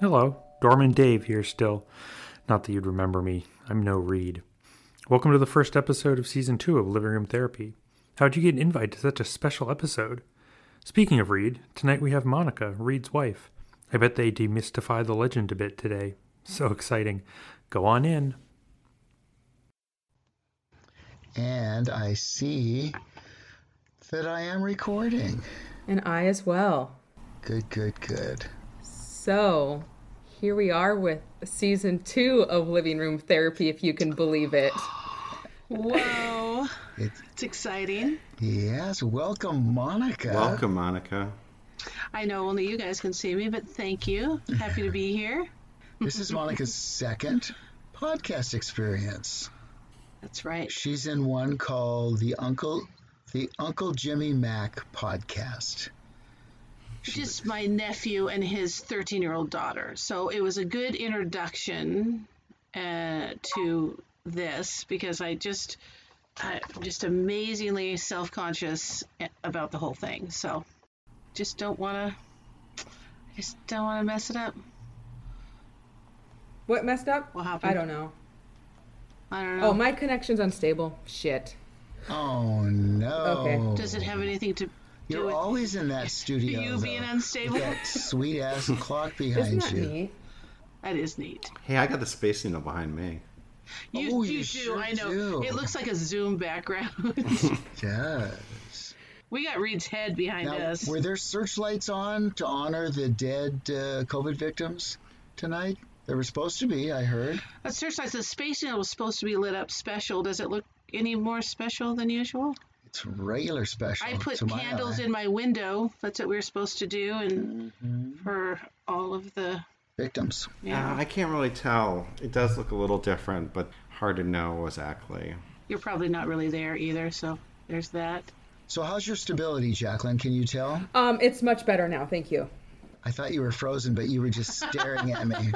Hello, Doorman Dave here still. Not that you'd remember me, I'm no Reed. Welcome to the first episode of season two of Living Room Therapy. How'd you get an invite to such a special episode? Speaking of Reed, tonight we have Monica, Reed's wife. I bet they demystify the legend a bit today. So exciting. Go on in. And I see that I am recording. And I as well. Good, good, good. So, here we are with season two of Living Room Therapy, if you can believe it. Whoa. It's, It's exciting. yes, welcome, Monica. Welcome, Monica. I know only you guys can see me, but thank you. Happy to be here. This is Monica's second podcast experience. That's right. She's in one called the Uncle the Uncle Jimmy Mac podcast. Just my nephew and his 13 year old daughter. So it was a good introduction uh, to this because I just, I'm just amazingly self conscious about the whole thing. So just don't want to, just don't want to mess it up. What messed up? What happened? I don't know. I don't know. Oh, my connection's unstable. Shit. Oh no. Okay. Does it have anything to do You're with always in that studio. you being unstable? with that sweet ass clock behind Isn't that you. neat? That is neat. Hey, I got the Space Needle behind me. You, Oh, you, you do. sure I know. do. It looks like a Zoom background. Yes. we got Reed's head behind Now, us. were there searchlights on to honor the dead uh, COVID victims tonight? There were supposed to be, I heard. That searchlight, the space needle was supposed to be lit up special. Does it look any more special than usual? It's regular special. I put to my candles eye. in my window. That's what we were supposed to do, and Mm-hmm. for all of the victims. yeah. Uh, I can't really tell. It does look a little different, but hard to know exactly. You're probably not really there either, so there's that. So, how's your stability, Jacqueline? Can you tell? Um, it's much better now. Thank you. I thought you were frozen, but you were just staring at me.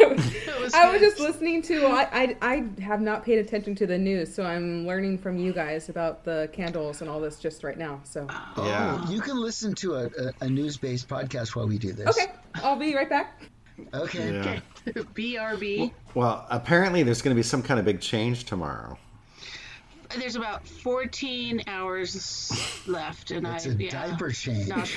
Was I was just listening to. I, I I have not paid attention to the news, so I'm learning from you guys about the candles and all this just right now. So oh, Yeah. Oh, you can listen to a, a, a news-based podcast while we do this. okay, I'll be right back. Okay. Yeah. BRB. Well, apparently there's going to be some kind of big change tomorrow. There's about 14 hours left, and I It's I a yeah, diaper change. Not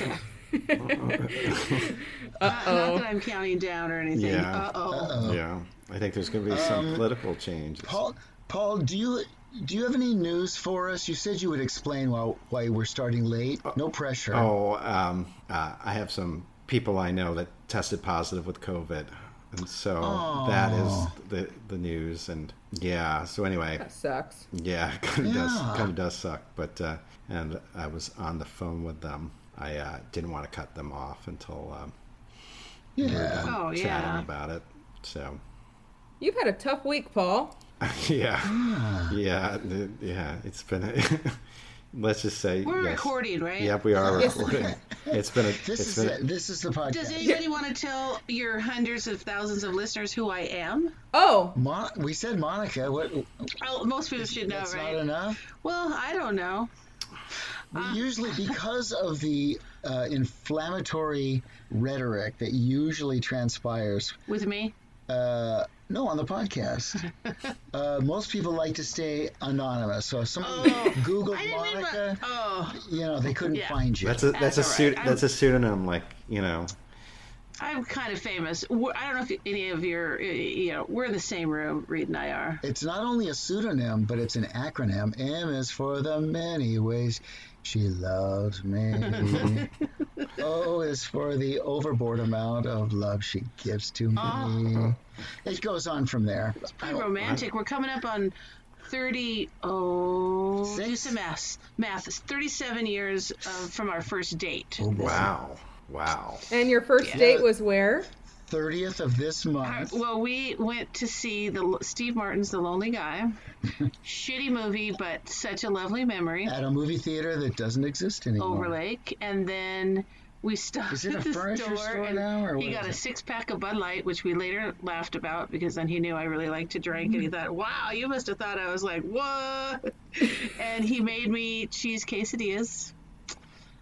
that, not, not that I'm counting down or anything. Yeah. Uh oh. Yeah. I think there's going to be some political changes. Paul, Paul, do you do you have any news for us? You said you would explain why why we're starting late. No pressure. Oh, um, uh, I have some people I know that tested positive with COVID. And so that is the the news. And yeah, so anyway, That sucks. Yeah, it kind of Yeah. does kind of does suck. But uh, and I was on the phone with them. I uh, didn't want to cut them off until um, we were done Oh, chatting yeah. about it. So You've had a tough week, Paul. yeah, yeah, yeah. It's been. A, let's just say We're yes. recording, right? Yep, we are recording. It's been a. This it's is been. it. This is the podcast. Does anybody want to tell your hundreds of thousands of listeners who I am? Oh, Mon- we said Monica. What? Oh, most people should know, That's right? not enough. Well, I don't know. We usually, because of the uh, inflammatory rhetoric that usually transpires, With me? uh, no, on the podcast, uh, most people like to stay anonymous. So if someone Oh, Googled I didn't mean Monica, my, Oh, you know, they couldn't Yeah. find you. That's a that's, That's a all pseudo- right. that's a pseudonym, like you know. I'm kind of famous. We're- I don't know if any of your, uh, you know, we're in the same room, Reed and I are. It's not only a pseudonym, but it's an acronym. M is for the many ways she loves me. o is for the overboard amount of love she gives to me. Oh. It goes on from there. It's Pretty romantic. We're coming up on 30, oh, do some math. Math. It's 37 years uh, from our first date. Oh, Wow, wow. and your first date was where? 30th of this Uh, month. Well, we went to see the Steve Martin's The Lonely Guy. Shitty movie, but such a lovely memory. At a movie theater that doesn't exist anymore. Overlake, and then we stopped Is it at the furniture store, store and now, or he got a six pack of Bud Light, which we later laughed about because then he knew I really liked to drink, and he thought, "Wow, you must have thought I was like what?" and he made me cheese quesadillas.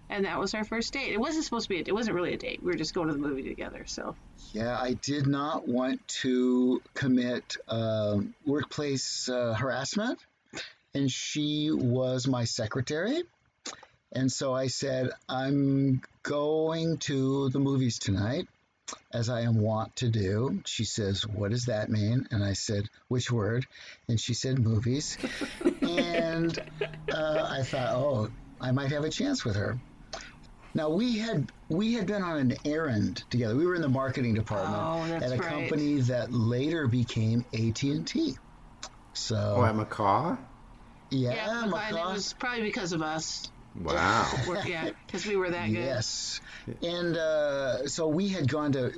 And that was our first date. It wasn't supposed to be. A, it wasn't really a date. We were just going to the movie together. So Yeah, I did not want to commit um, workplace uh, harassment, and she was my secretary. And so I said, I'm going to the movies tonight, as I am wont to do. She says, What does that mean? And I said, Which word? And she said, Movies. and uh, I thought, Oh, I might have a chance with her. Now we had we had been on an errand together. We were in the marketing department Oh, at a right. company that later became AT and T. So Oh, at McCaw? yeah, yeah, but it was probably because of us. Wow. Yeah, because we were that good. Yes, and uh, so we had gone to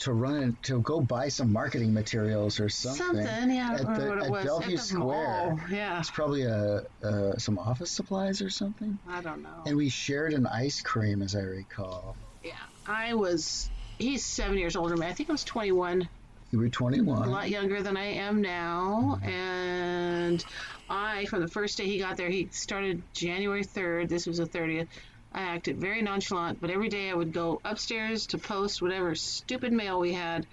to run to go buy some marketing materials or something. Something, yeah, I at don't remember the- what it at was. Bellevue at the Square. mall, Yeah, It's probably a, uh, some office supplies or something. I don't know. And we shared an ice cream, as I recall. Yeah, I was. He's seven years older than me. I think I was 21, You were 21. a lot younger than I am now. And I, from the first day he got there, he started January 3rd. This was the 30th. I acted very nonchalant, but every day I would go upstairs to post whatever stupid mail we had,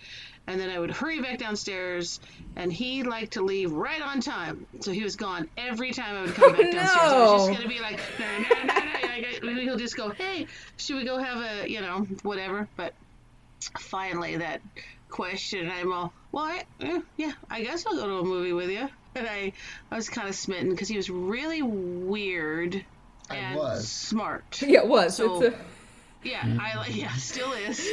and then I would hurry back downstairs. And he liked to leave right on time, so he was gone every time I would come back downstairs. I was just no. gonna be like, no, no, no, no. He'll just go, hey, should we go have a, you know, whatever. But finally, that question, I'm all, well, I, eh, yeah, I guess I'll go to a movie with you. And I, I was kind of smitten because he was really weird I and was. smart. Yeah, it was. So- it's a, Yeah, I yeah, still is.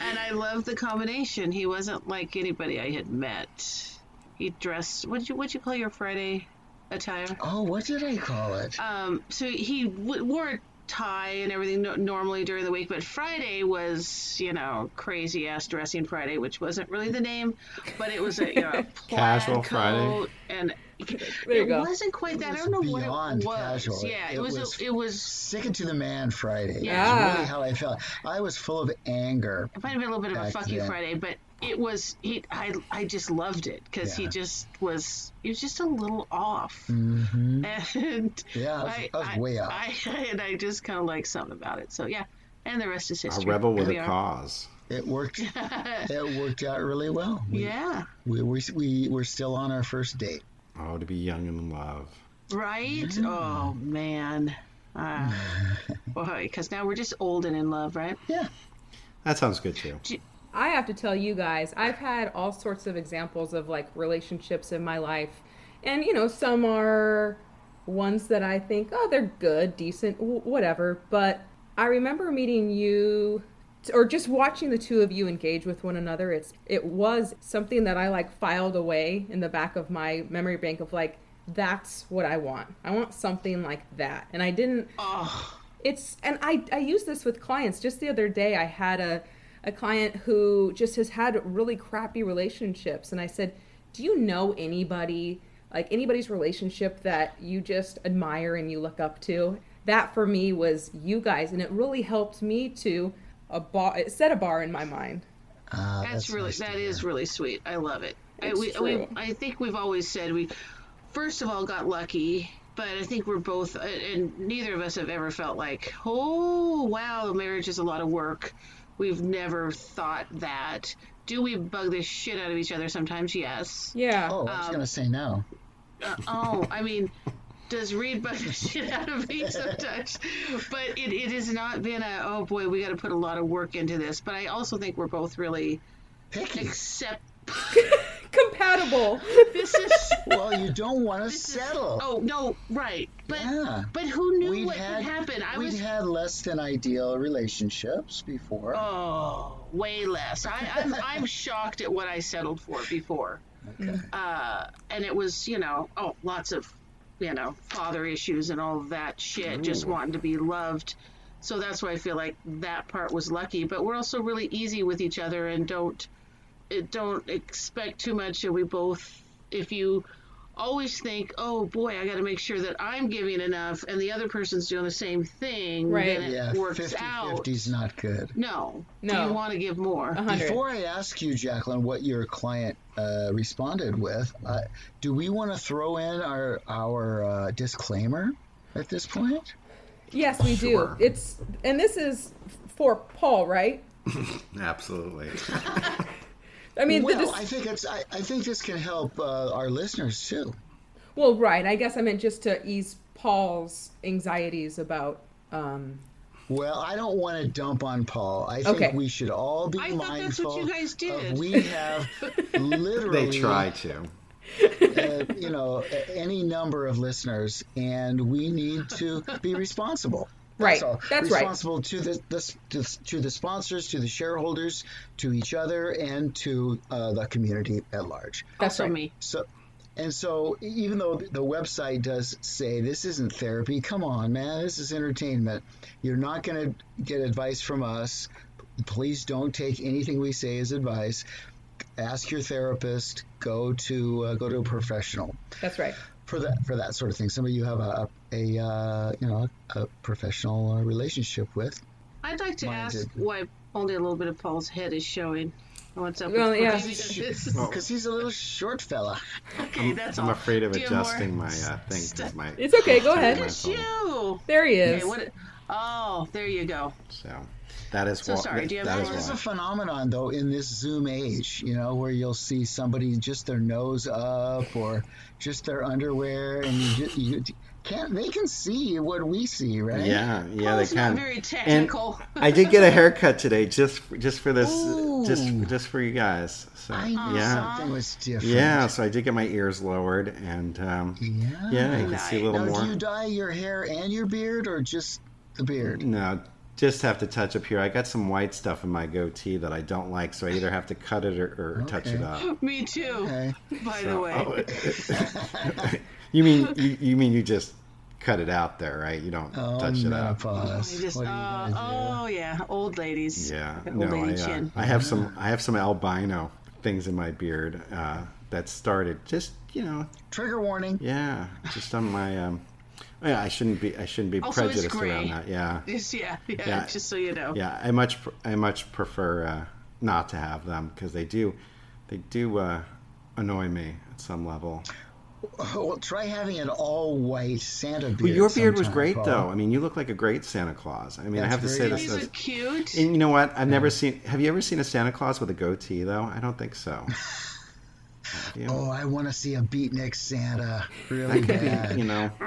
and I love the combination. He wasn't like anybody I had met. He dressed. What did you what you call your Friday attire? Oh, what did I call it? Um, so he w- wore a tie and everything no- normally during the week, but Friday was, you know, crazy ass dressing Friday, which wasn't really the name, but it was a you know, plaid Casual Friday. and it go. wasn't quite that. I was don't know what it was. casual. Yeah, it, It was, was- It was. Sick to the man Friday. Yeah. That's really how I felt. I was full of anger. It might have been a little bit of a Back fuck you then. Friday, but it was. He, I, I just loved it because he just was. He was just a little off, hmm and Yeah, I was, I, I was way off. I, and I just kind of like something about it. So yeah, and the rest is history. A history. rebel with a are. cause. it worked. it worked out really well. We, Yeah. we, we, we were still on our first date. Oh, to be young and in love. Right? Oh man. Uh, boy, because now we're just old and in love, right? Yeah. That sounds good too. I have to tell you guys, I've had all sorts of examples of like relationships in my life. And, you know, some are ones that I think, oh, they're good, decent, w- whatever. But I remember meeting you or just watching the two of you engage with one another. It's it was something that I like filed away in the back of my memory bank of like that's what I want. I want something like that. And I didn't Oh, it's and I I use this with clients. Just the other day, I had a a client who just has had really crappy relationships, and I said, "Do you know anybody like anybody's relationship that you just admire and you look up to?" That for me was you guys, and it really helped me to a bar. It set a bar in my mind. Ah, that's, really nice to that hear. is really sweet. I love it. I, It's we, we, true. I think we've always said we first of all got lucky, but I think we're both and neither of us have ever felt like, oh wow, marriage is a lot of work. We've never thought that. Do we bug the shit out of each other sometimes? Yes. Yeah. Oh, Um, I was going to say no. Uh, oh, I mean, does Reed bug the shit out of me sometimes? But it, it has not been a, oh boy, we got to put a lot of work into this. But I also think we're both really Picky. accept. Compatible. This is. well, you don't want to This is- settle. Oh no, right? But Yeah. but who knew We'd what had, could happen? I we'd was had less than ideal relationships before. oh way less. I, I'm I'm shocked at what I settled for before. Okay. uh, and it was you know oh lots of you know father issues and all that shit just wanting to be loved. So that's why i feel like that part was lucky. But we're also really easy with each other and don't it don't expect too much. And we both if you always think oh boy i got to make sure that i'm giving enough and the other person's doing the same thing Right. then it Yeah, works 50 out 50 is not good. no No. you want to give more hundred. Before I ask you, Jacqueline, what your client uh, responded with, uh, do we want to throw in our our uh, disclaimer at this point? Yes, we Sure. do. It's and this is for Paul, right? Absolutely. I mean, the well, dis- I think it's. I, I think this can help uh, our listeners too. well, right. I guess I meant just to ease Paul's anxieties about. Um, Well, I don't want to dump on Paul. I think Okay. we should all be I thought mindful. that's what you guys of- did. we have literally, they try to. uh, you know, any number of listeners, and we need to be responsible. Right. all. That's right. responsible to the, the to, to the sponsors, to the shareholders, to each other, and to uh, the community at large. that's right. me. So, and so, even though the website does say this isn't therapy, come on, man, this is entertainment. You're not going to get advice from us. Please don't take anything we say as advice. Ask your therapist. Go to uh, go to a professional That's right. For that for that sort of thing. Somebody you have a, a uh, you know a professional uh, relationship with. I'd like to Mine ask did. why only a little bit of Paul's head is showing. What's up? Well, with yeah. this? Because he's a little short fella. okay, that's I'm all. afraid of Do you have more? adjusting my uh, thing. 'cause my, It's okay. Go ahead. my It's phone. you. There he is. Okay, what? Oh, there you go. So that is So why. sorry, do you have that more? is There's a phenomenon though in this Zoom age, you know, where you'll see somebody just their nose up or just their underwear, and you, ju- you can't. They can see what we see, right? Yeah, yeah, Paul's they not can. very And technical. I did get a haircut today, just just for this, just Ooh. just for you guys. So I knew yeah, something was different. yeah. So I did get my ears lowered, and um, Yeah. yeah, you can see a little Now, more. do you dye your hair and your beard, or just the beard? No, just have to touch up here. I got some white stuff in my goatee that I don't like, so I either have to cut it or, or touch it up. Me too. Okay. By So- the way, oh, you mean you, you mean you just cut it out there, right? You don't Oh, touch it up. menopause. I just, What are you uh, oh yeah, old ladies. Yeah, Old no, lady I, uh, chin. I have some I have some albino things in my beard uh, that started just you know? Trigger warning. yeah just on my um yeah I shouldn't be I shouldn't be Also, prejudiced around that yeah Just, yeah, yeah, Yeah. just so you know. yeah I much I much prefer uh, not to have them because they do they do uh, annoy me at some level. Oh, well, try having an all white Santa beard. Well, your beard was great Paul. though. I mean, you look like a great Santa Claus. I mean, I have to say this. These as- cute. And you know what? I've never seen. Have you ever seen a Santa Claus with a goatee though? I don't think so. Oh, I want to see a beatnik Santa really bad. be, you know.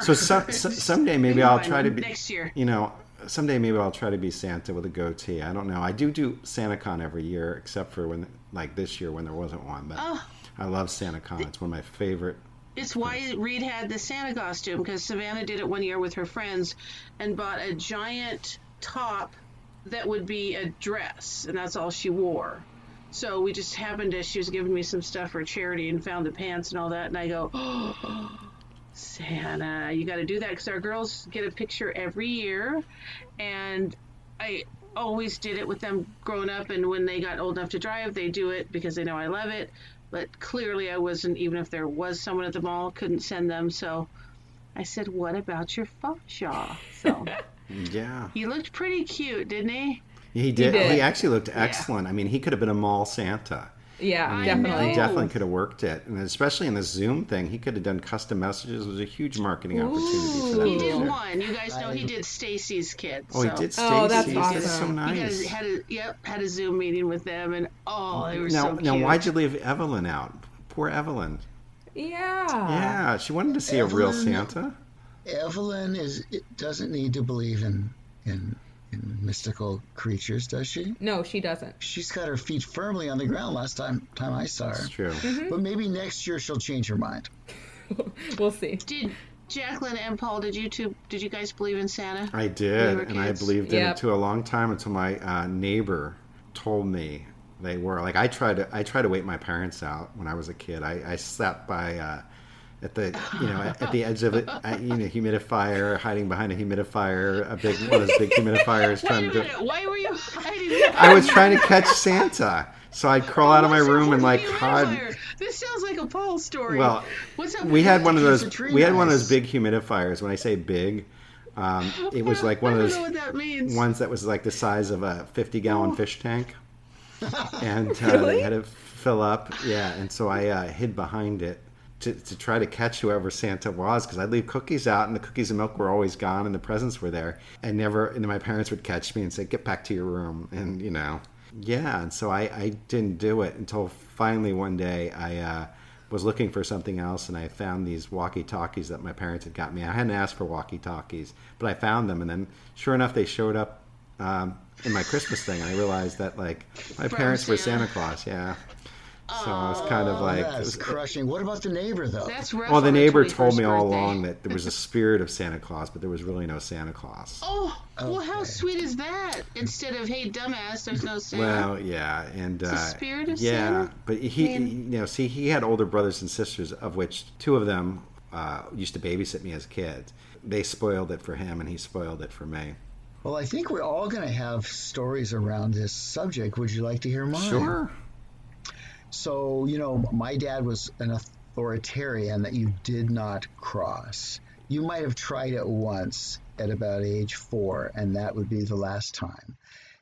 So some someday maybe I'll try to be next year. You know, someday maybe I'll try to be Santa with a goatee. I don't know. I do do SantaCon every year, except for when like this year when there wasn't one. But Oh. I love SantaCon. It's one of my favorite. It's why Reed had the Santa costume because Savannah did it one year with her friends and bought a giant top that would be a dress, and that's all she wore. So we just happened to, she was giving me some stuff for charity and found the pants and all that, and I go, oh, Santa, you got to do that because our girls get a picture every year, and I always did it with them growing up, and when they got old enough to drive, they do it because they know I love it. But clearly, I wasn't, even if there was someone at the mall, couldn't send them. So I said, What about your Fawshaw? So Yeah, he looked pretty cute, didn't he? he did. He, did. actually looked excellent. I mean, he could have been a mall Santa. Yeah, I definitely. He definitely could have worked it, and especially in the Zoom thing, he could have done custom messages. It was a huge marketing opportunity for them. He did year. one. You guys know he did Stacy's kids. Oh, he did Stacy. Oh, that's That's so awesome. nice. He had a, had a yep had a Zoom meeting with them, and oh, they were now, so cute. now, why'd you leave Evelyn out? Poor Evelyn. Yeah. Yeah, she wanted to see a real Santa. Evelyn is it doesn't need to believe in in in mystical creatures, does she? No, she doesn't. She's got her feet firmly on the ground last time time I saw her. It's true. But maybe next year she'll change her mind. We'll see. Did Jacqueline and Paul? Did you two? Did you guys believe in Santa? I did, were and I kids? believed in Yep. it to a long time until my uh, neighbor told me they were. Like I tried to, I tried to wait my parents out when I was a kid. I, I sat by. Uh, at the you know at, the edge of it, you know, humidifier, hiding behind a humidifier, a big one of those big humidifiers, trying to. Why were you hiding? I was trying to catch Santa, so I'd crawl out of my room and like hide. This sounds like a Paul story. Well, what's up? we had one of those. We had one of those big humidifiers. When I say big, um, it was like one of those that ones that was like the size of a 50 Oh. gallon fish tank, and uh, Really? they had to fill up. Yeah, and so I uh, hid behind it to, to try to catch whoever Santa was because I'd leave cookies out and the cookies and milk were always gone and the presents were there. And never, and my parents would catch me and say, "Get back to your room," and you know, yeah. And so I, I didn't do it until finally one day I uh, was looking for something else and I found these walkie talkies that my parents had got me. I hadn't asked for walkie talkies, but I found them, and then sure enough, they showed up. Um, in my Christmas thing, and I realized that like my From parents were. Santa Claus, yeah. So I was kind of like, it That's was- crushing. What about the neighbor though? That's rough. well, the neighbor told me all birthday. along that there was a spirit of Santa Claus, but there was really no Santa Claus. Oh, well, how sweet is that? Instead of "Hey, dumbass, there's no Santa." Well, yeah, and It's uh, the spirit of yeah, Santa? but he, Man. you know, see, he had older brothers and sisters, of which two of them uh, used to babysit me as kids. They spoiled it for him, and he spoiled it for me. Well, I think we're all going to have stories around this subject. Would you like to hear mine? Sure. So, you know, my dad was an authoritarian that you did not cross. You might have tried it once at about age four, and that would be the last time.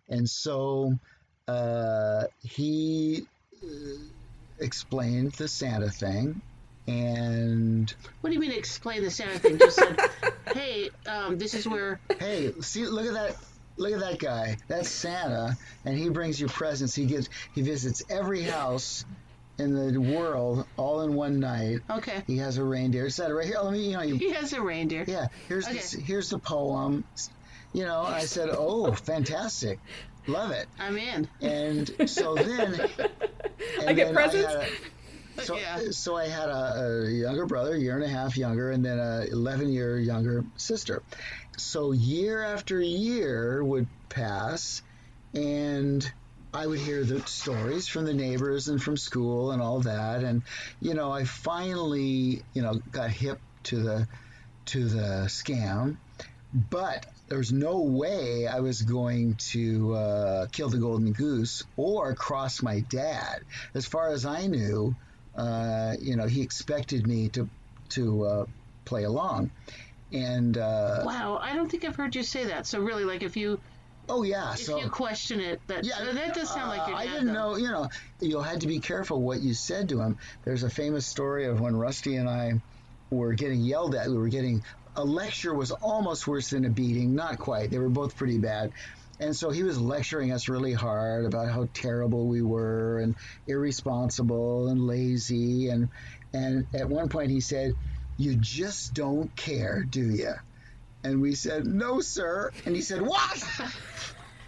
And so uh, he uh, explained the Santa thing, and What do you mean explain the Santa thing? Just said, "Hey, um, this is where." hey, see, look at that. Look at that guy. That's Santa, and he brings you presents. He gets, he visits every house in the world all in one night. Okay, He has a reindeer. That right here. Let me, you know, you, he has a reindeer. yeah. Here's Okay. the, here's the poem. You know, I said, oh, fantastic, love it. I'm in. And so then, and I get presents? so, Yeah. so I had a, a younger brother, a year and a half younger, and then a 11 year younger sister. So year after year would pass, and I would hear the stories from the neighbors and from school and all that. And you know, I finally, you know, got hip to the to the scam, but there's no way I was going to uh, kill the golden goose or cross my dad. As far as I knew, uh, you know, he expected me to to uh, play along, and uh, Wow, I don't think I've heard you say that. So really, like, if you oh yeah, if so you question it, that yeah, that does sound like your uh, dad. I didn't though. know, you know, you had to be careful what you said to him. There's a famous story of when Rusty and I were getting yelled at. We were getting a lecture was almost worse than a beating, not quite. They were both pretty bad. And so he was lecturing us really hard about how terrible we were and irresponsible and lazy and and at one point he said, "You just don't care, do you?" And we said, "No, sir." And he said, "What?"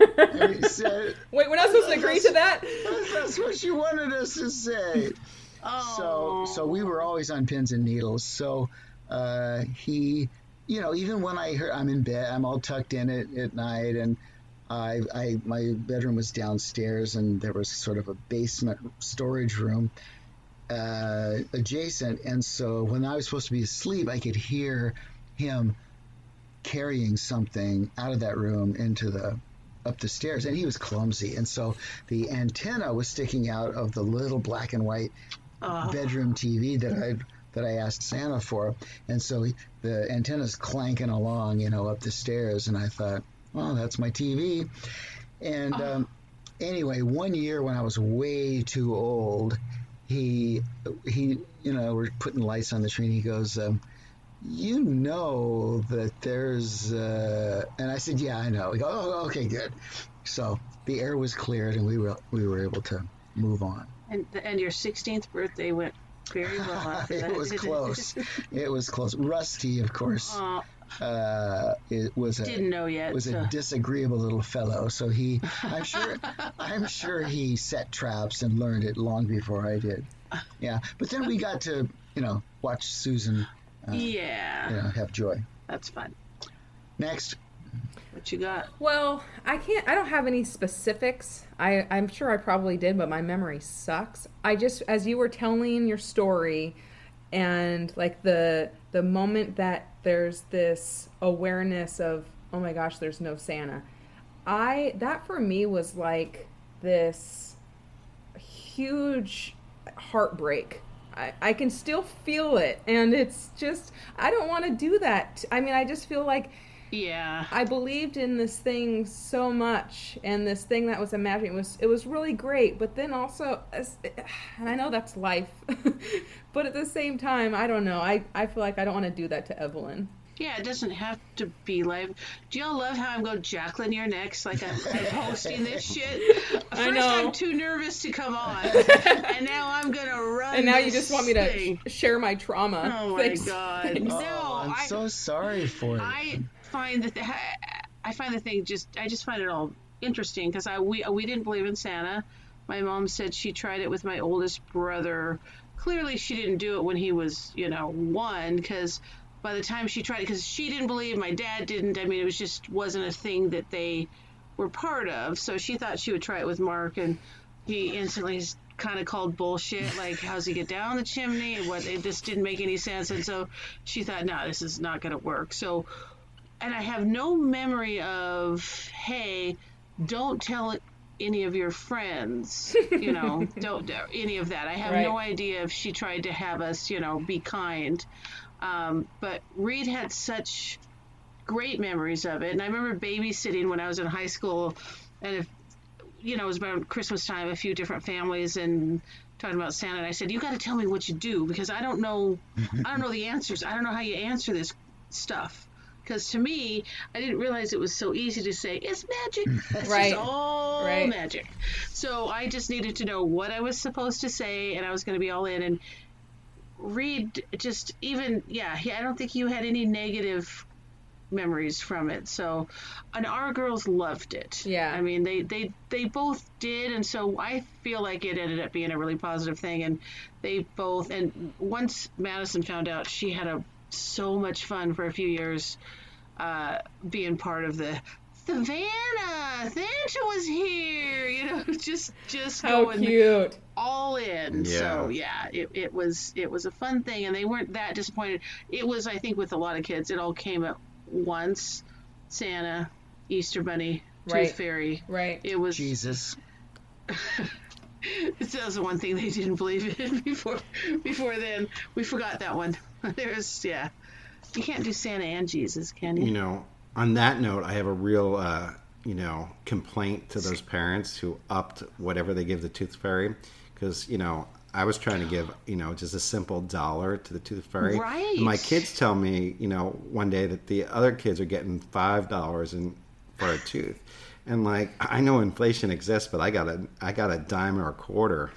and he said, Wait, we're not supposed to agree to that? that's what you wanted us to say. Oh, So, so we were always on pins and needles. So, uh, he, you know, even when I heard I'm in bed, I'm all tucked in at, at night, and I, I, my bedroom was downstairs, and there was sort of a basement storage room uh, adjacent, and so when I was supposed to be asleep, I could hear him carrying something out of that room into the up the stairs. And he was clumsy. And so the antenna was sticking out of the little black and white Oh. bedroom TV that I that I asked Santa for. And so he, the antenna's clanking along you know up the stairs. And I thought well that's my TV and um, anyway one year when I was way too old he he you know we're putting lights on the tree and he goes um, you know that there's uh, and I said yeah I know. He goes oh okay good. So the air was cleared and we were we were able to move on. And and your 16th birthday went very well it was close. It was close. Rusty of course uh, it was a didn't know yet. was a disagreeable little fellow so he I'm sure I'm sure he set traps and learned it long before I did yeah but then we got to you know watch Susan yeah, you know have joy that's fun. next What you got? Well, I can't. I don't have any specifics. I, I'm sure I probably did, but my memory sucks. I just, as you were telling your story, and like the the moment that there's this awareness of, oh my gosh, there's no Santa. I that for me was like this huge heartbreak. I, I can still feel it, and it's just I don't want to do that. I mean, I just feel like Yeah. I believed in this thing so much, and this thing that was imagining was it was really great. But then also, and I know that's life, but at the same time, I don't know. I I feel like I don't want to do that to Evelyn. Yeah, it doesn't have to be live. Do y'all love how I'm going, Jacqueline, you're next? Like I'm, I'm hosting this shit. First, I know. I'm too nervous to come on, and now I'm gonna run. And now you just want me to thing. share my trauma. Oh my Thanks. god! Thanks. No, oh, I'm I, so sorry for it. I find that I find the thing just I just find it all interesting because I we we didn't believe in Santa. My mom said she tried it with my oldest brother. Clearly, she didn't do it when he was you know one because by the time she tried it, because she didn't believe my dad didn't. I mean, it was just wasn't a thing that they were part of. So she thought she would try it with Mark, and he instantly kind of called bullshit. Like, how's he get down the chimney? What it just didn't make any sense. And so she thought, no, this is not going to work. So, and I have no memory of, hey, don't tell any of your friends, you know, don't any of that. I have no idea if she tried to have us, you know, be kind. Um, but Reed had such great memories of it. And I remember babysitting when I was in high school, and if you know, it was around Christmas time, a few different families and talking about Santa. And I said, "You got to tell me what you do because I don't know, I don't know the answers. I don't know how you answer this stuff." Because to me, I didn't realize it was so easy to say it's magic. Hmm. It's Right. just all Right. magic. So I just needed to know what I was supposed to say, and I was going to be all in. And Reed just even yeah, he, I don't think you had any negative memories from it. So, and our girls loved it. Yeah. I mean, they they they both did, and so I feel like it ended up being a really positive thing. And they both, and once Madison found out, she had a so much fun for a few years, uh, being part of the. Savannah, Santa was here, you know, just just How going cute. all in. So Yeah. yeah, it, it was it was a fun thing, and they weren't that disappointed. It was, I think, with a lot of kids, it all came at once. Santa, Easter Bunny, Tooth Right. Fairy. Right. It was. Jesus. That was the one thing they didn't believe in before. Before then, we forgot that one. There's yeah. You can't do Santa and Jesus, can you? You know, on that note, I have a real, uh, you know, complaint to those parents who upped whatever they give the tooth fairy, because you know, I was trying to give, you know, just a simple dollar to the tooth fairy. Right. And my kids tell me, you know, one day that the other kids are getting five dollars in for a tooth, and like I know inflation exists, but I got a I got a dime or a quarter,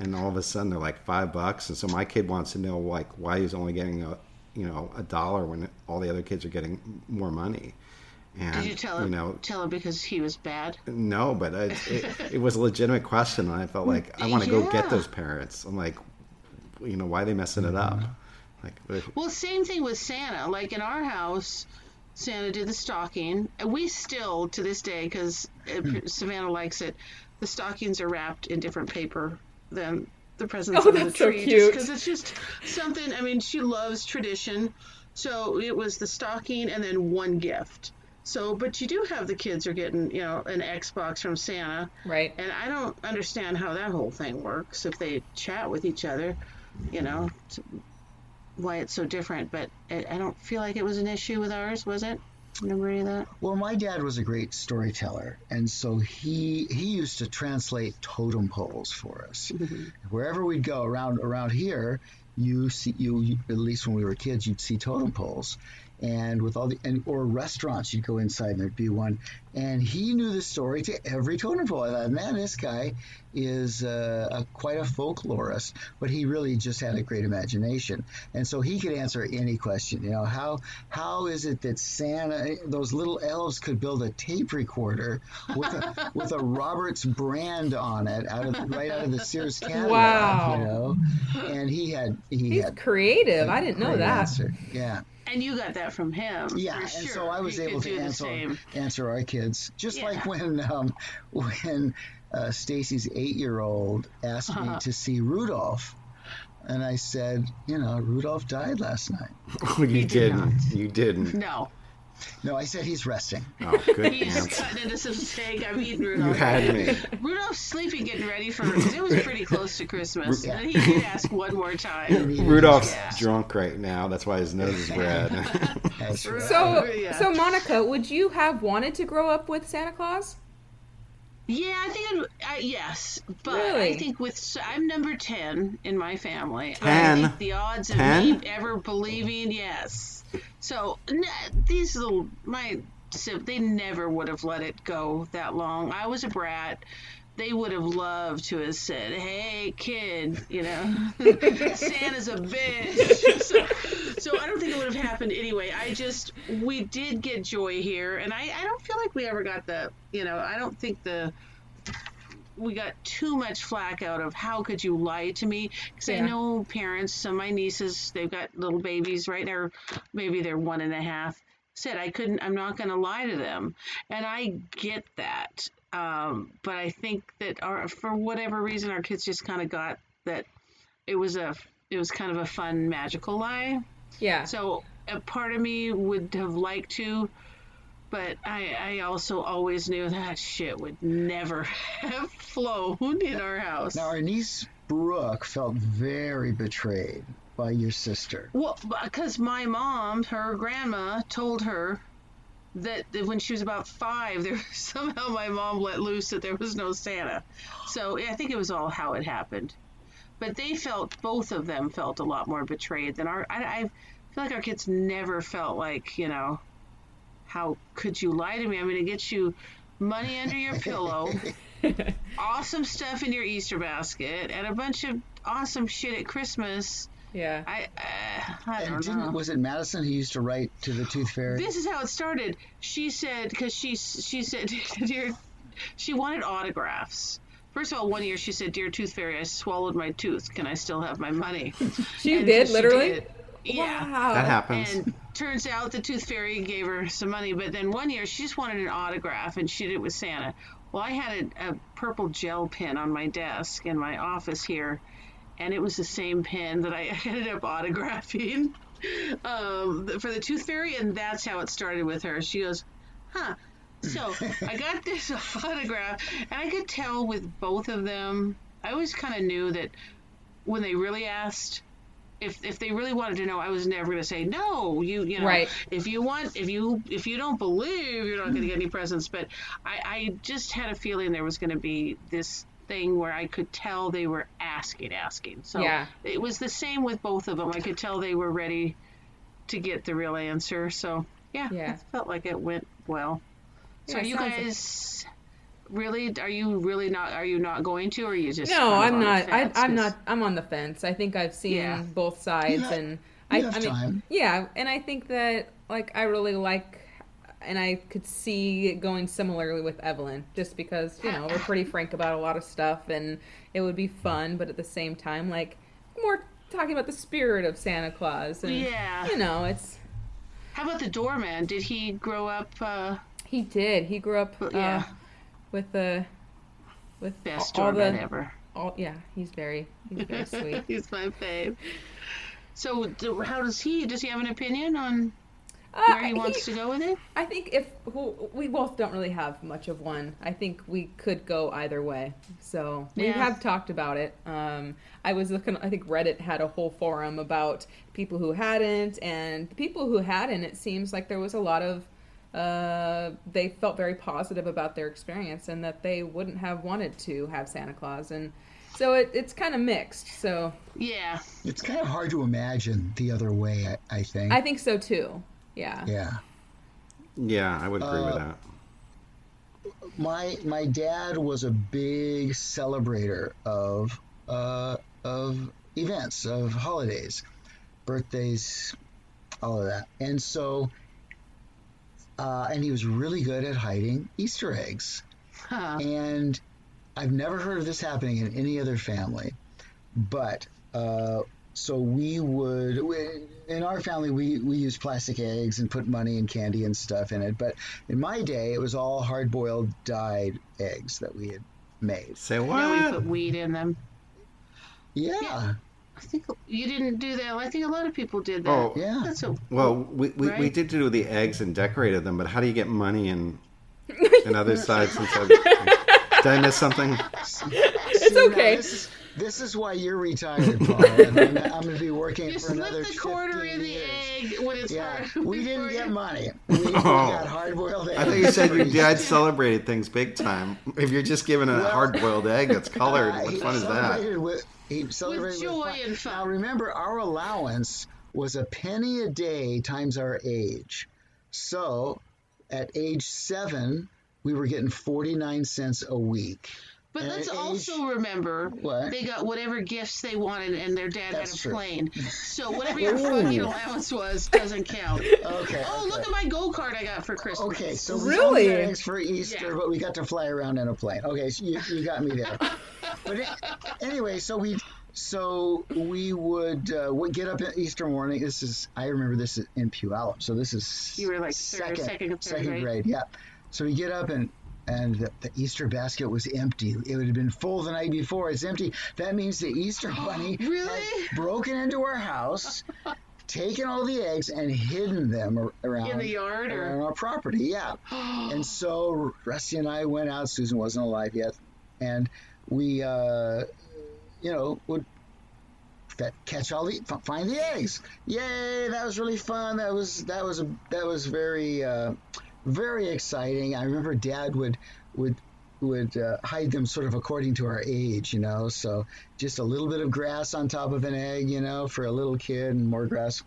and all of a sudden they're like five bucks, and so my kid wants to know like why he's only getting a you know a dollar when all the other kids are getting more money. And, Did you tell him? You know, tell him because he was bad. no, but it, it, it was a legitimate question, and I felt like I want to go get those parents. I'm like, you know, why are they messing it up? Like, Well, same thing with Santa. Like in our house, Santa did the stocking. And we still, to this day, because uh, Savannah likes it, the stockings are wrapped in different paper than the presents Oh, under the so tree. cute. Because it's just something. I mean, she loves tradition, so it was the stocking and then one gift. So, but you do have the kids are getting, you know, an Xbox from Santa. Right. And I don't understand how that whole thing works if they chat with each other, you know, why it's so different. But I, I don't feel like it was an issue with ours, was it? Remember any of that? Well, my dad was a great storyteller, and so he he used to translate totem poles for us. Wherever we'd go around around here, you see you, you at least when we were kids, you'd see totem poles, and with all the and or restaurants, you'd go inside and there'd be one, and he knew the story to every totem pole. I thought, man, this guy is uh, a, quite a folklorist, but he really just had a great imagination, and so he could answer any question. You know, how how is it that Santa, those little elves, could build a tape recorder with a with a Roberts brand on it out of right out of the Sears catalog? Wow. You know, and he had he He's had creative. I didn't know that. answer. Yeah. And you got that from him. Yeah, for and sure. so I was He able to answer answer our kids, just Yeah. like when um, when uh, Stacy's eight year old asked me Uh-huh. to see Rudolph, and I said, you know, Rudolph died last night. you did didn't. not. You didn't. No. No, I said he's resting. Oh, good He's answer. cutting into some steak. I'm eating Rudolph. You had me. Rudolph's sleeping, getting ready for. Cause it was pretty close to Christmas. Yeah. And he did ask one more time. Rudolph's Yeah. drunk right now. That's why his nose is red. Right. So, Yeah. so Monica, would you have wanted to grow up with Santa Claus? Yeah, I think I'd, I, yes, but Really? I think with I'm number ten in my family. I Ten? think the odds of Ten? me ever believing, yes. So these little my si- they never would have let it go that long. I was a brat. They would have loved to have said, "Hey, kid, you know, Santa's a bitch." So, so I don't think it would have happened anyway. I just we did get joy here, and I I don't feel like we ever got the you know I don't think the we got too much flack out of how could you lie to me because Yeah. I know parents some of my nieces they've got little babies right now maybe they're one and a half said I couldn't I'm not going to lie to them and I get that um, but I think that our for whatever reason our kids just kind of got that it was a it was kind of a fun magical lie Yeah. so a part of me would have liked to, but I, I also always knew that shit would never have flown in our house. Now, our niece Brooke felt very betrayed by your sister. Well, because my mom, her grandma, told her that, when she was about five, there somehow my mom let loose that there was no Santa. So I think it was all how it happened. But they felt both of them felt a lot more betrayed than our. I, I feel like our kids never felt like you know, how could you lie to me? I'm going to get you money under your pillow, awesome stuff in your Easter basket, and a bunch of awesome shit at Christmas. yeah. I uh, I And don't know. didn't, was it Madison who used to write to the Tooth Fairy? This is how it started. She said because she she said dear, she wanted autographs. First of all, one year she said, "Dear Tooth Fairy, I swallowed my tooth. Can I still have my money?" She And did she literally. did. Yeah. Wow. That happens. And turns out the Tooth Fairy gave her some money, but then one year she just wanted an autograph and she did it with Santa. Well, I had a, a purple gel pen on my desk in my office here, and it was the same pen that I ended up autographing um, for the Tooth Fairy, and that's how it started with her. She goes, huh. So I got this autograph, and I could tell with both of them, I always kind of knew that when they really asked, if if they really wanted to know, I was never going to say no. You you know, Right. if you want, if you if you don't believe, you're not going to get any presents. But I I just had a feeling there was going to be this thing where I could tell they were asking, asking. So Yeah. it was the same with both of them. I could tell they were ready to get the real answer. So yeah, Yeah. it felt like it went well. So Yeah, are you sounds like- guys really? Are you really not? Are you not going to, or are you just? No, kind of I'm on not. I, fence? I'm 'Cause- not. I'm on the fence. I think I've seen Yeah. both sides, Yeah, and I, have I mean, time. yeah, and I think that like I really like, and I could see it going similarly with Evelyn, just because you know we're pretty frank about a lot of stuff, and it would be fun, but at the same time, like more talking about the spirit of Santa Claus, and Yeah. you know, it's How about the doorman? Did he grow up uh, he did. He grew up, uh, Yeah. With the with best all doorman the ever? all. Yeah, he's very he's very sweet. He's my fave. So, do, how does he? Does he have an opinion on Uh, where he wants to go with it? I think if who, we both don't really have much of one, I think we could go either way. So we Yeah. have talked about it. Um, I was looking. I think Reddit had a whole forum about people who hadn't, and the people who hadn't. It seems like there was a lot of. Uh, they felt very positive about their experience and that they wouldn't have wanted to have Santa Claus, and so it, it's kind of mixed. So Yeah. It's kind of hard to imagine the other way, I, I think. I think so too. Yeah. yeah. Yeah, I would agree with Uh, that. my my dad was a big celebrator of uh, of events, of holidays, birthdays, all of that, and so uh, and he was really good at hiding Easter eggs. Huh. And I've never heard of this happening in any other family, but uh, so we would we, in our family we we use plastic eggs and put money and candy and stuff in it. But in my day, it was all hard boiled dyed eggs that we had made. Say Now we put weed in them. Yeah. I think you didn't do that. I think a lot of people did that. Oh, Yeah. That's a, Well, we, we, we did do the eggs and decorated them, but how do you get money and and other sides? Since I, did I miss something? It's See, now, okay. This is, this is why you're retired, Paul. I'm, I'm going to be working you for another slip the quarter 15 in the years. egg when it's Yeah, hard. we didn't get money. We, we got hard-boiled eggs. I thought you said your dad celebrated things big time. If you're just given a Well, hard-boiled egg that's colored, Uh, what fun is that? With, he celebrated joy fun. and fun. Now remember, our allowance was a penny a day times our age. So, at age seven, we were getting forty-nine cents a week. But And let's age- also remember What? they got whatever gifts they wanted, and their dad That's had a true. plane. So whatever your fucking allowance was doesn't count. Okay. Oh, okay. look at my go kart I got for Christmas. Okay, so Really? thanks for Easter, Yeah. but we got to fly around in a plane. Okay, so you, you got me there. but it, anyway, so we so we would uh, would get up at Easter morning. This is I remember this in Puyallup. So this is You were like third- second third second grade? grade. Yeah. So we get up and and the, the Easter basket was empty. It would have been full the night before. It's empty. That means the Easter bunny Really? had broken into our house, taken all the eggs, and hidden them around In the yard, or- around our property. Yeah. and so Rusty and I went out. Susan wasn't alive yet, and we, uh, you know, would catch all the f- find the eggs. Yay! That was really fun. That was that was a, that was very uh, very exciting. I remember Dad would would would uh, hide them sort of according to our age, you know. So just a little bit of grass on top of an egg, you know, for a little kid, and more grass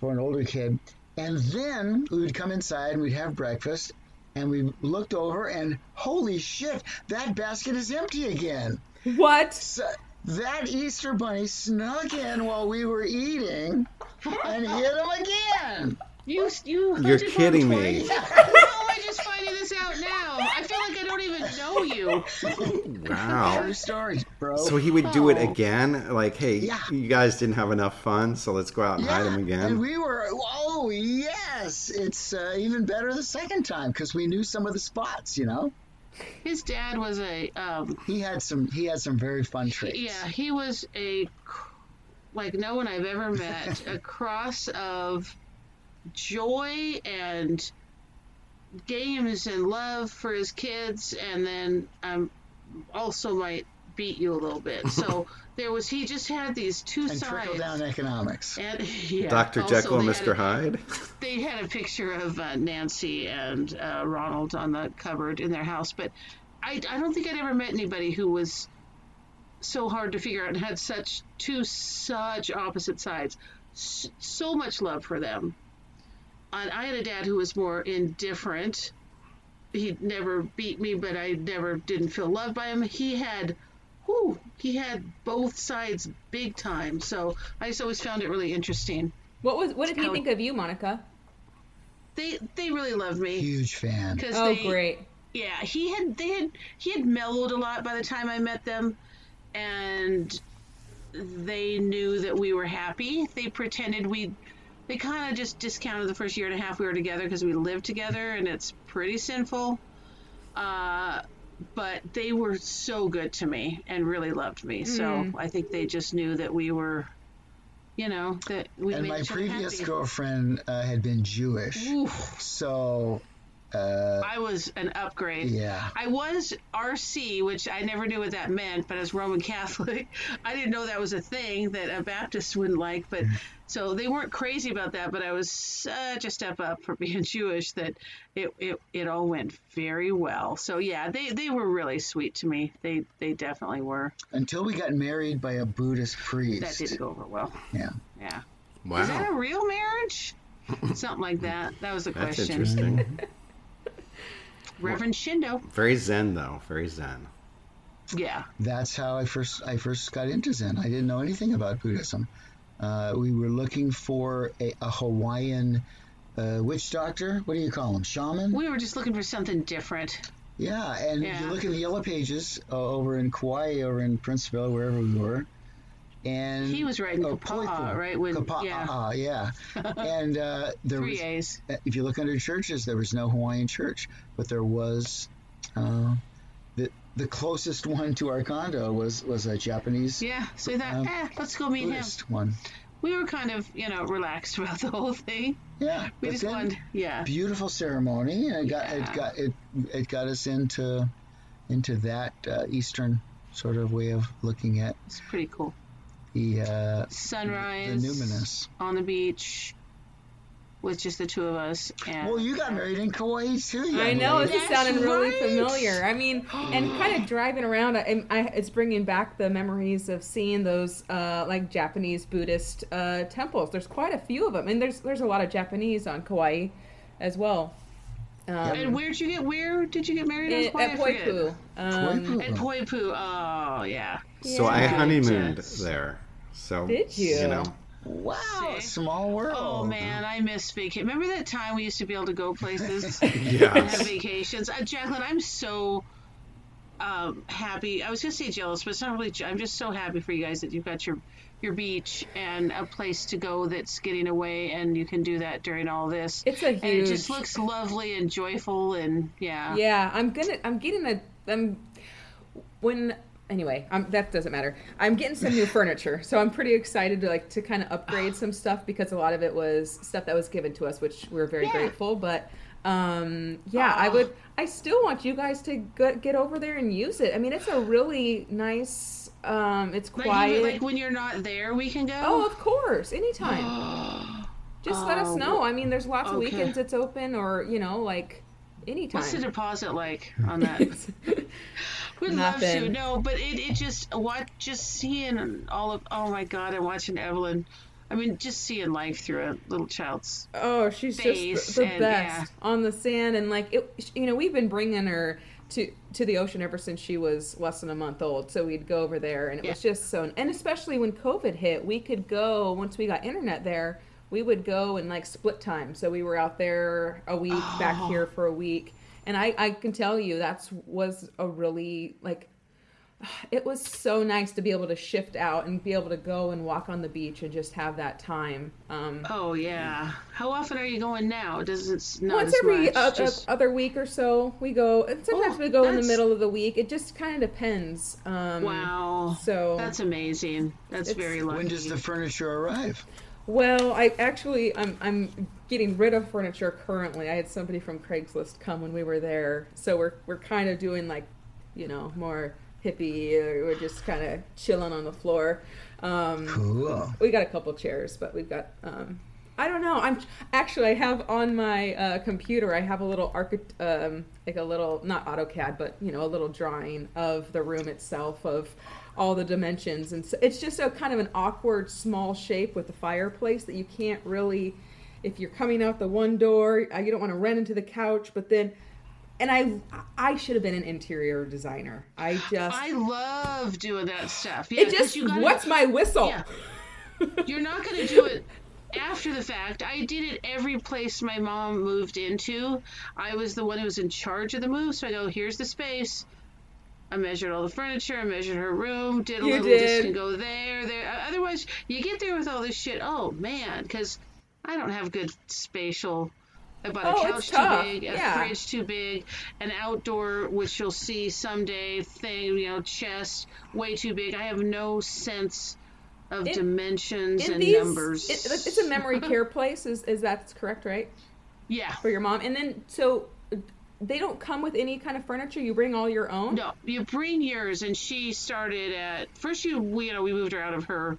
for an older kid. And then we would come inside and we'd have breakfast, and we looked over, and holy shit, that basket is empty again. What? So that Easter bunny snuck in while we were eating and hid him again. You, you You're hunted for him kidding me. twice? How am I just finding this out now? I feel like I don't even know you. Wow. True story, bro. So he would do it Oh. again, like, "Hey, Yeah. you guys didn't have enough fun, so let's go out and hide him again? And we were, oh yes, it's uh, even better the second time because we knew some of the spots. You know, His dad was a um, he had some, he had some very fun traits. Yeah, he was a like no one I've ever met. a cross of joy and games and love for his kids, and then um, also might beat you a little bit. So there was he just had these two and trickle sides. down economics. And, yeah, Dr. Jekyll and they had Mr. a- Hyde. they had a picture of uh, Nancy and uh, Ronald on the cupboard in their house, but I, I don't think I'd ever met anybody who was so hard to figure out and had such two such opposite sides. S- so much love for them. And I had a dad who was more indifferent. He never beat me, but I never didn't feel loved by him. He had, whew, he had both sides big time. So I just always found it really interesting. What was? What did he How- think of you, Monica? They they really loved me Huge fan. because Oh, they, great. yeah he had they had he had mellowed a lot by the time I met them, and they knew that we were happy. They pretended we. They kind of just discounted the first year and a half we were together because we lived together, and it's pretty sinful. Uh, but they were so good to me and really loved me. So I think they just knew that we were, you know, that we And made my each other previous happy. girlfriend uh, had been Jewish, Oof, so uh, I was an upgrade. yeah. I was RC, which I never knew what that meant, but as Roman Catholic, I didn't know that was a thing that a Baptist wouldn't like. But so they weren't crazy about that, but I was such a step up for being Jewish that it, it, it all went very well. So yeah, they, they were really sweet to me. They they definitely were. Until we got married by a Buddhist priest. That didn't go over well. Yeah. Yeah. Wow. Is that a real marriage? Something like that. That was the that's question. interesting. Reverend Shindo. Very zen, though. Very zen. Yeah. That's how I first I first got into Zen. I didn't know anything about Buddhism. Uh, we were looking for a, a Hawaiian uh, witch doctor. What do you call them? Shaman? We were just looking for something different. Yeah, and Yeah. you look in the yellow pages uh, over in Kauai, over in Princeville, wherever we were. And He was writing oh, Kapa'a, right? Kapa'a, yeah. yeah. and uh, there Three was, A's. if you look under churches, there was no Hawaiian church, but there was uh, the the closest one to our condo was was a Japanese Yeah, so we thought, Um, eh, let's go meet him. Buddhist one. We were kind of, you know, relaxed about the whole thing. Yeah, We just wanted, yeah. beautiful ceremony, and it got Yeah. it got it it got us into into that uh, Eastern sort of way of looking at It's pretty cool. The uh, the Sunrise numinous. on the beach with just the two of us. And Well, you got married in Kauai too. I know lady. this is That's sounding really right. familiar. I mean, and kind of driving around, I, I, it's bringing back the memories of seeing those uh, like Japanese Buddhist uh, temples. There's quite a few of them, and there's there's a lot of Japanese on Kauai as well. Um, And where'd you get? Where did you get married? on in- Kauai? at Poipu. Um, Poipu. At Poipu. Oh yeah. So I honeymooned Yes. there. So Did you? You know, Wow, See? small world. Oh man, I miss vacation. Remember that time we used to be able to go places? yeah. and have vacations. Uh, Jacqueline, I'm so um, happy. I was gonna say jealous, but it's not really. je- I'm just so happy for you guys that you've got your your beach and a place to go that's getting away, and you can do that during all this. It's a and it just looks lovely and joyful, and yeah. Yeah, I'm gonna. I'm getting a. I'm when. Anyway, I'm, that doesn't matter. I'm getting some new furniture, so I'm pretty excited to like to kind of upgrade some stuff because a lot of it was stuff that was given to us, which we're very Yeah. grateful. But um, yeah, I would. I still want you guys to get, get over there and use it. I mean, it's a really nice. Um, it's Like, quiet. even, like when you're not there, we can go. oh, of course, anytime. Just let us Oh, know. I mean, there's lots of weekends it's open, or you know, like anytime. What's the deposit like on that? We'd love to. No, but it, it just what just seeing all of oh my god, I'm watching Evelyn. I mean, just seeing life through a little child's. Oh, she's just the, the and- best on the sand, and like it, you know, we've been bringing her to to the ocean ever since she was less than a month old. So we'd go over there, and it was just so. And especially when COVID hit, we could go once we got internet there. We would go and like split time. So we were out there a week, back Oh. here for a week, and I I can tell you that's was a really like it was so nice to be able to shift out and be able to go and walk on the beach and just have that time. Um, Oh yeah. How often are you going now? Does it not once as every much, o- just- other week or so we go and sometimes Oh, we go in the middle of the week it just kind of depends um wow. so That's amazing. That's very lucky. When does the furniture arrive? Well i actually i'm i'm getting rid of furniture currently i had somebody from craigslist come when we were there so we're we're kind of doing like you know more hippie uh, we're just kind of chilling on the floor um Cool. we got a couple chairs, but we've got um I don't know. I'm actually I have on my uh, computer. I have a little archi- um, like a little not AutoCAD, but you know a little drawing of the room itself of all the dimensions, and so it's just a kind of an awkward small shape with a fireplace that you can't really. If you're coming out the one door, uh, you don't want to run into the couch, but then. And I, I should have been an interior designer. I just, I love doing that stuff. Yeah, it just, you gotta- what's my whistle? Yeah. You're not going to do it after the fact. I did it every place my mom moved into. I was the one who was in charge of the move, so I go, here's the space. I measured all the furniture. I measured her room. Did a You little. did. This can go there. There. Otherwise, you get there with all this shit. Oh man, because I don't have good spatial. I bought a Oh, couch too big, a Yeah. fridge too big, an outdoor, which you'll see someday, thing, you know, chest way too big. I have no sense of In- dimensions in and these, numbers. it- it's a memory care place. Is is that correct? Right yeah. for your mom, and then so they don't come with any kind of furniture. You bring all your own. No, you bring yours, and she started at first. You, we, you know, we moved her out of her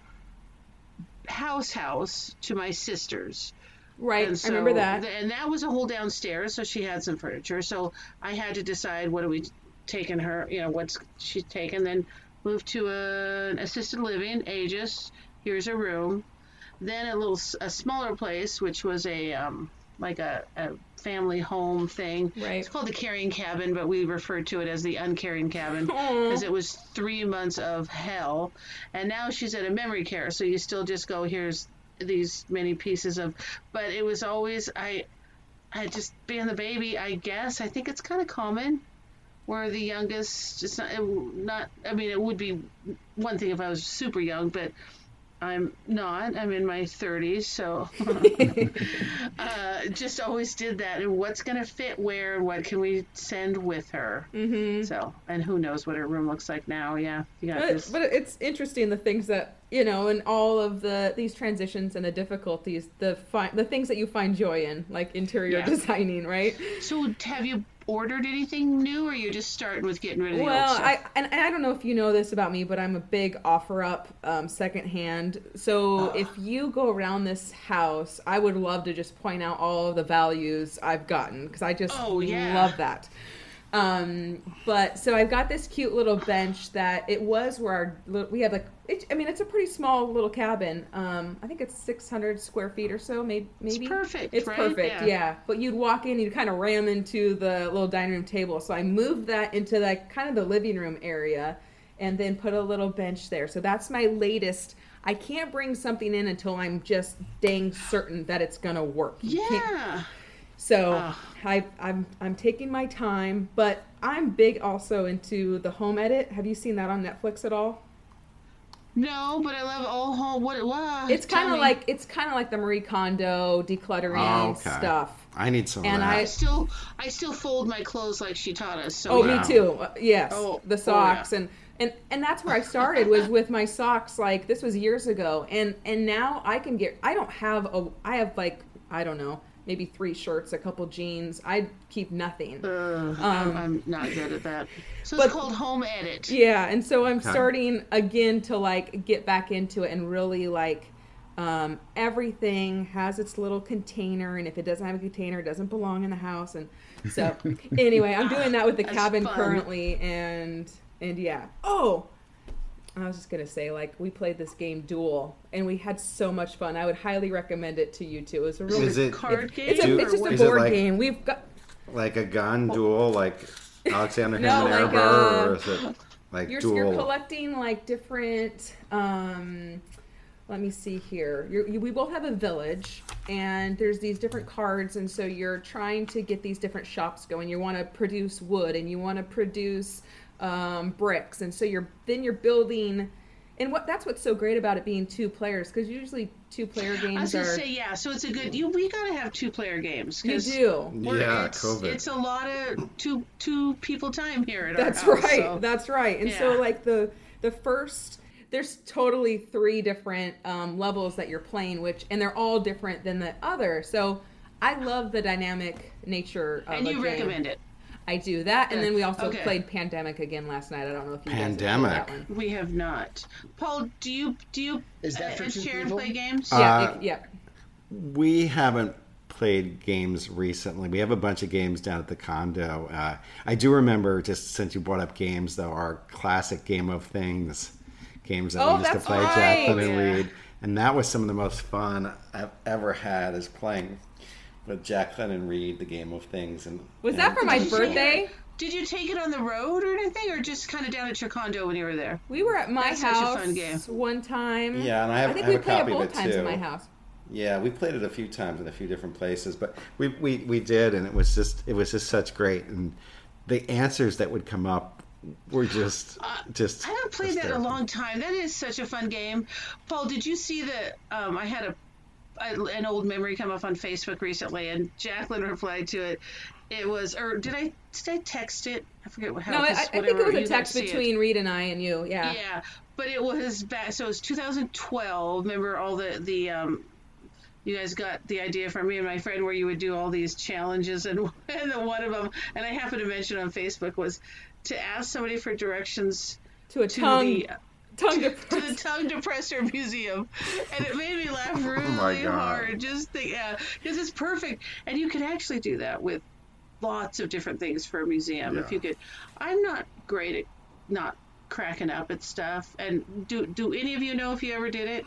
house house to my sister's. Right, And I remember that. And that was a whole downstairs, so she had some furniture. So I had to decide what are we taking her, you know, what's she's taken. Then moved to a, an assisted living, Aegis. Here's a room. Then a little, a smaller place, which was a, um, like a, a family home thing. Right. It's called the caring cabin, but we referred to it as the Uncaring cabin because it was three months of hell. And now she's at a memory care, so you still just go, here's these many pieces of but it was always i i just being the baby i guess i think it's kind of common where the youngest just not, it, not i mean it would be one thing if i was super young but I'm not. I'm in my 30s, so uh, just always did that. And what's going to fit where, and what can we send with her? Mm-hmm. So, and who knows what her room looks like now? Yeah, you got But, this. but it's interesting the things that you know, and all of the these transitions and the difficulties, the fi- the things that you find joy in, like interior Yeah. designing, right? So, have you ordered anything new, or you just starting with getting rid of the Well, old stuff? I and, and I don't know if you know this about me, but I'm a big OfferUp um, secondhand. So if you go around this house, I would love to just point out all of the values I've gotten because I just Oh, yeah. love that. Um, but so I've got this cute little bench that it was where our we had like it, I mean it's a pretty small little cabin. Um, I think it's 600 square feet or so, maybe. Maybe perfect, It's right? perfect, Yeah. yeah. But you'd walk in, you'd kind of ram into the little dining room table. So I moved that into like kind of the living room area, and then put a little bench there. So that's my latest. I can't bring something in until I'm just dang certain that it's gonna work. You yeah. so Ugh. I, I'm I'm taking my time, but I'm big also into the home edit. Have you seen that on Netflix at all? No, but I love all home. What? What? It's kind of like it's kind of like the Marie Kondo decluttering Oh, okay. stuff. I need some And of I- that. I still, I still fold my clothes like she taught us. So Oh, yeah. me too. Uh, yes, Oh, the oh, socks yeah. and and and that's where I started was with my socks. Like this was years ago, and and now I can get. I don't have a. I have like I don't know, maybe three shirts, a couple jeans. I'd keep nothing. Ugh, I'm, I'm not good at that. So Um, but- it's called home edit. Yeah, and so I'm starting again to like get back into it and really like um, everything has its little container, and if it doesn't have a container, it doesn't belong in the house. And so anyway, I'm doing that with the cabin fun. currently, and and yeah. Oh, I was just gonna say like we played this game Duel, and we had so much fun. I would highly recommend it to you too. It was a really Is it Card game. it's, a, it's just a board like- game. We've got like a gun duel, like Alexander No, Hamilton like, Aaron Burr, uh, or is it like you're, duel? you're collecting like different um let me see here you're, you, we both have a village and there's these different cards and so you're trying to get these different shops going you want to produce wood and you want to produce um, bricks and so you're then you're building and what that's what's so great about it being two players because usually two player games. I was games gonna are say yeah. So it's a good. You we gotta have two player games. you 'cause do we're- Yeah, it's, COVID. It's a lot of two two people time here at That's our house. right. so- That's right. And so like the the first there's totally three different um, levels that you're playing, which and they're all different than the other. So I love the dynamic nature of and a you game. recommend it. I do that, and then we also Okay. played Pandemic again last night. I don't know if you guys have played that one. We have not. Paul, do you do you Is that for and two Sharon people? play games? Yeah, Uh, it- yeah. We haven't played games recently. We have a bunch of games down at the condo. Uh, I do remember, just since you brought up games, though, our classic Game of Things games that Oh, we used to play, right. Jacqueline and Yeah. Reed. And that was some of the most fun I've ever had is playing with Jacqueline and Reed, the Game of Things. And Was and- that for my birthday? Did you take it on the road or anything, or just kind of down at your condo when you were there? We were at my That's house fun game. one time. Yeah, and I have- I think I have we a played it copy of both it, times too. my house. Yeah, we played it a few times in a few different places, but we, we, we did, and it was just it was just such great, and the answers that would come up were just just. Uh, I haven't played that in a long time. That is such a fun game. Paul, did you see that? Um, I had a an old memory come up on Facebook recently, and Jacqueline replied to it. It was, or did I did I text it? I forget what. No, I, I think it was a text to it. between Reed and I and you. Yeah. Yeah, but it was back. So it was 2012. Remember all the the um, you guys got the idea from me and my friend where you would do all these challenges, and and one of them, and I happened to mention on Facebook was to ask somebody for directions To a to tongue the tongue to the tongue depressor museum. And it made me laugh oh really Oh hard. Just think yeah because it's perfect. And you can actually do that with lots of different things for a museum. If you could i'm not great at not cracking up at stuff. And do do any of you know if you ever did it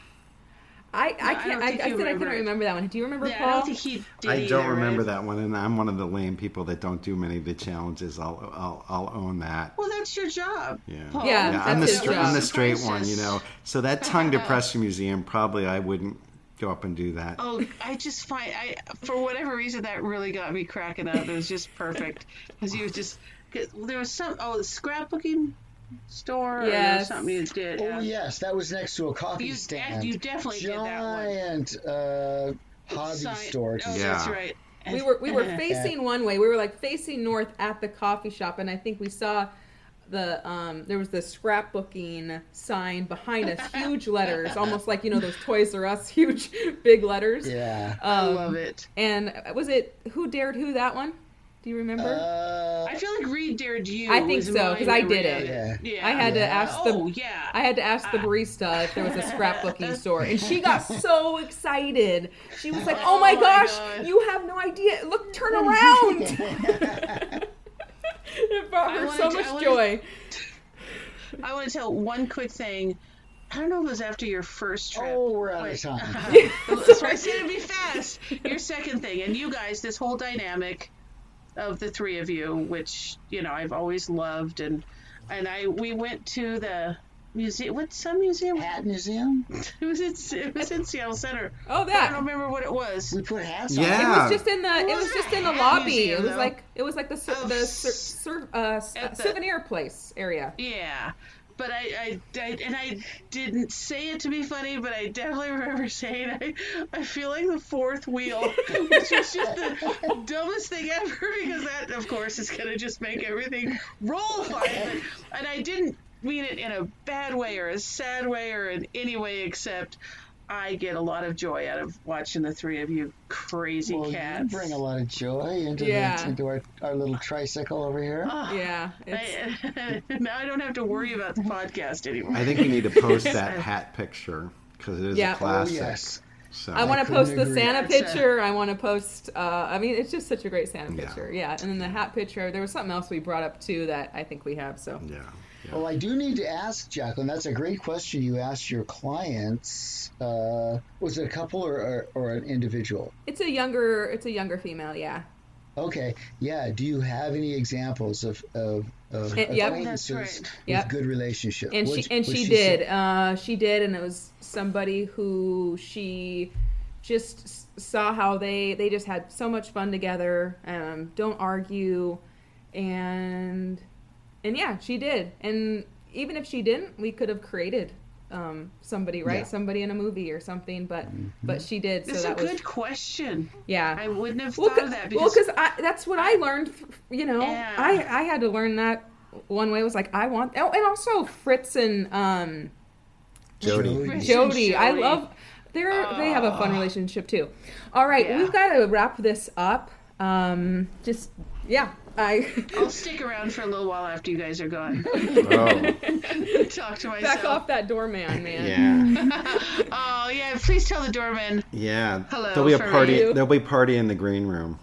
I, I I can't. don't I, I, said you I couldn't remember it. remember that one. Do you remember yeah, i Paul? don't think he did I don't either, remember right? that one, and I'm one of the lame people that don't do many of the challenges. I'll I'll, I'll own that. well that's your job Yeah, Paul. Yeah, yeah I'm the that's his stra- I'm the straight one, you know. So that tongue depressor museum, probably I wouldn't go up and do that. Oh, I just find I for whatever reason that really got me cracking up. It was just perfect because you was just cause there was some oh the scrapbooking store? Or Yes. something you did. Oh yeah. yes, that was next to a coffee You- stand. you definitely did that one. Giant uh, hobby Sign- store. Oh, Yeah. that's right. we were we were facing one way. We were like facing north at the coffee shop, and I think we saw the um there was the scrapbooking sign behind us, huge letters, almost like you know those Toys R Us huge big letters. Yeah. I Um, love it. And was it Who Dared Who that one? Do you remember? Uh, I feel like Reed dared you. I think so, because I did it. Yeah. Yeah. I had to ask the Oh yeah. I had to ask the barista if there was a scrapbooking store, and she got so excited. She was like, "Oh my Oh my gosh, God. you have no idea! Look, turn around!" it brought her so to- I much wanted- joy. I want to tell one quick thing. I don't know if it was after your first trip. oh, we're out of Wait. time. so I said it'd be fast. Your second thing, and you guys, this whole dynamic of the three of you, which you know I've always loved, and and I we went to the museum. What's some museum? Hat museum. It was in, it was in Seattle Center. Oh, that. I don't remember what it was. We put hats It Yeah. was just in the. It was wasn't just in the lobby. museum, It was though. like it was like the sur- Of the sur- sur- uh, s- the- souvenir place area. Yeah. But I, I, I, and I didn't say it to be funny, but I definitely remember saying I, I feel like the fourth wheel, which is just the dumbest thing ever because that, of course, is gonna just make everything roll fine. And I didn't mean it in a bad way or a sad way or in any way except I get a lot of joy out of watching the three of you crazy Well, you cats. bring a lot of joy into, Yeah. the, into our, our little tricycle over here. Oh, Yeah. It's, I, now I don't have to worry about the podcast anymore. I think we need to post that hat picture because it is Yeah. a Oh, classic. yes. So I want to post the. Santa That's picture. I want to post. Uh, I mean, it's just such a great Santa Yeah. picture. Yeah, and then the hat picture. There was something else we brought up too that I think we have. So yeah. Yeah. Well, I do need to ask, Jacqueline. That's a great question you asked your clients. Uh, was it a couple or, or, or an individual? it's a younger. It's a younger female. Yeah. Okay, yeah. Do you have any examples of of, of Eh, yep. acquaintances right. with Yep. good relationship? and What'd- she and what'd she did uh she did and it was somebody who she just saw how they they just had so much fun together um don't argue and and yeah she did and even if she didn't we could have created um somebody right Yeah. somebody in a movie or something but but she did so That's a that was good question. yeah I wouldn't have well, thought of cause, that well, because I, that's what I learned. You know, Yeah. I I had to learn that one way was like I want. Oh, and also Fritz and um Jody. Jody. Jody. I love. They're they have a fun relationship too. All right, Yeah. we've got to wrap this up. Um, just yeah, I I'll stick around for a little while after you guys are gone. Oh, Talk to myself. back off that doorman, man. yeah. Oh yeah, please tell the doorman. Yeah. Hello, There'll be a party. you. There'll be a party in the green room.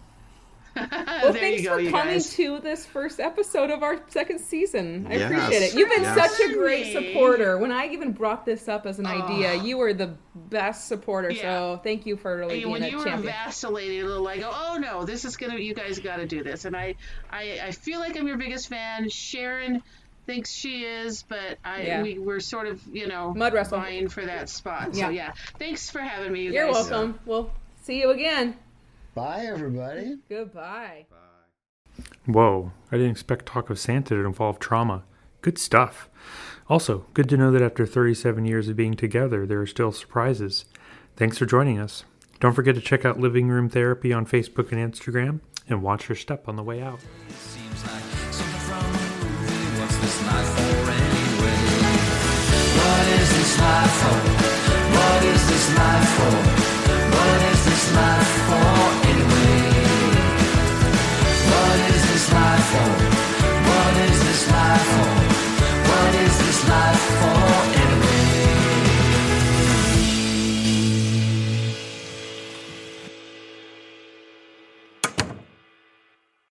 Well, there thanks you go, for coming guys. to this first episode of our second season. I Yes. appreciate it. You've been Yes. such a great supporter. When I even brought this up as an idea, Oh. you were the best supporter. Yeah. So thank you for really being when a you were vacillating a little, I go, oh no, this is gonna. You guys got to do this, and I, I, I feel like I'm your biggest fan. Sharon thinks she is, but I, Yeah. we were sort of, you know, Mud wrestle. vying for that spot. Yeah. So yeah, thanks for having me. You You're guys. welcome. We'll see you again. Bye, everybody. Goodbye. Bye. Whoa, I didn't expect talk of Santa to involve trauma. Good stuff. Also, good to know that after 37 years of being together, there are still surprises. Thanks for joining us. Don't forget to check out Living Room Therapy on Facebook and Instagram, and watch your step on the way out. Seems like something from a movie. What's this life for anyway? What is this life for? What is this life for? What is this life for? What is this life for anyway?